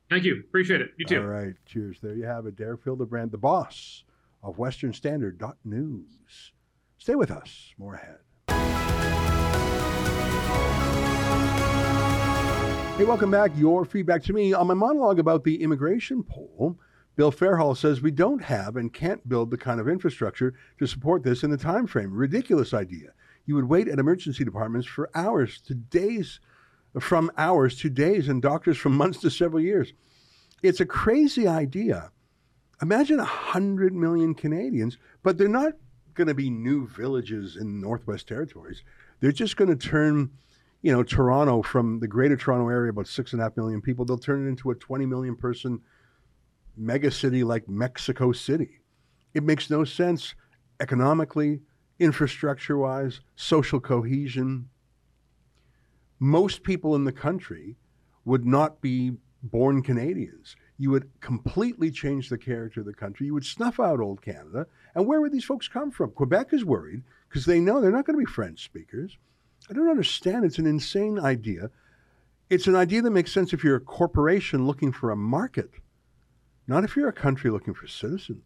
Thank you. Appreciate it. You too. All right. Cheers. There you have it. Derek Fildebrandt, the boss of Western Standard News. Stay with us. More ahead. Hey, welcome back. Your feedback to me on my monologue about the immigration poll. Bill Fairhall says we don't have and can't build the kind of infrastructure to support this in the time frame. Ridiculous idea. You would wait at emergency departments for hours to days from hours to days and doctors from months to several years. It's a crazy idea. Imagine 100 million Canadians, but they're not going to be new villages in Northwest Territories. They're just going to turn, you know, Toronto from the greater Toronto area, about six and a half million people, they'll turn it into a 20 million person mega city like Mexico City. It makes no sense economically, infrastructure wise, social cohesion, most people in the country would not be born Canadians. You would completely change the character of the country. You would snuff out old Canada. And where would these folks come from? Quebec is worried because they know they're not going to be French speakers. I don't understand. It's an insane idea. It's an idea that makes sense if you're a corporation looking for a market, not if you're a country looking for citizens.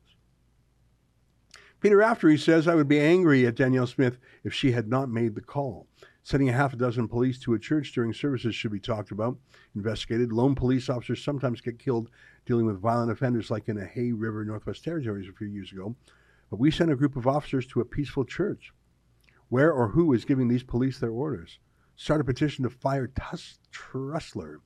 Peter After, he says, I would be angry at Danielle Smith if she had not made the call. Sending a half a dozen police to a church during services should be talked about, investigated. Lone police officers sometimes get killed dealing with violent offenders, like in a Hay River, Northwest Territories a few years ago. But we sent a group of officers to a peaceful church. Where or who is giving these police their orders? Start a petition to fire Tuss Trussler,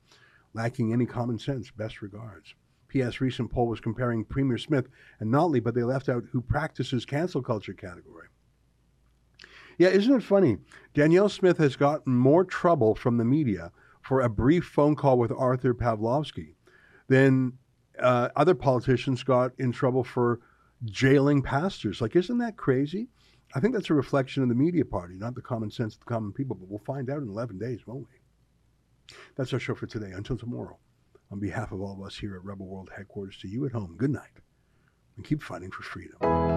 lacking any common sense. Best regards. P.S. Recent poll was comparing Premier Smith and Notley, but they left out who practices cancel culture category. Yeah, isn't it funny? Danielle Smith has gotten more trouble from the media for a brief phone call with Arthur Pawlowski than uh, other politicians got in trouble for jailing pastors. Like, isn't that crazy? I think that's a reflection of the media party, not the common sense of the common people. But we'll find out in 11 days, won't we? That's our show for today. Until tomorrow, on behalf of all of us here at Rebel World Headquarters, to you at home, good night, and keep fighting for freedom.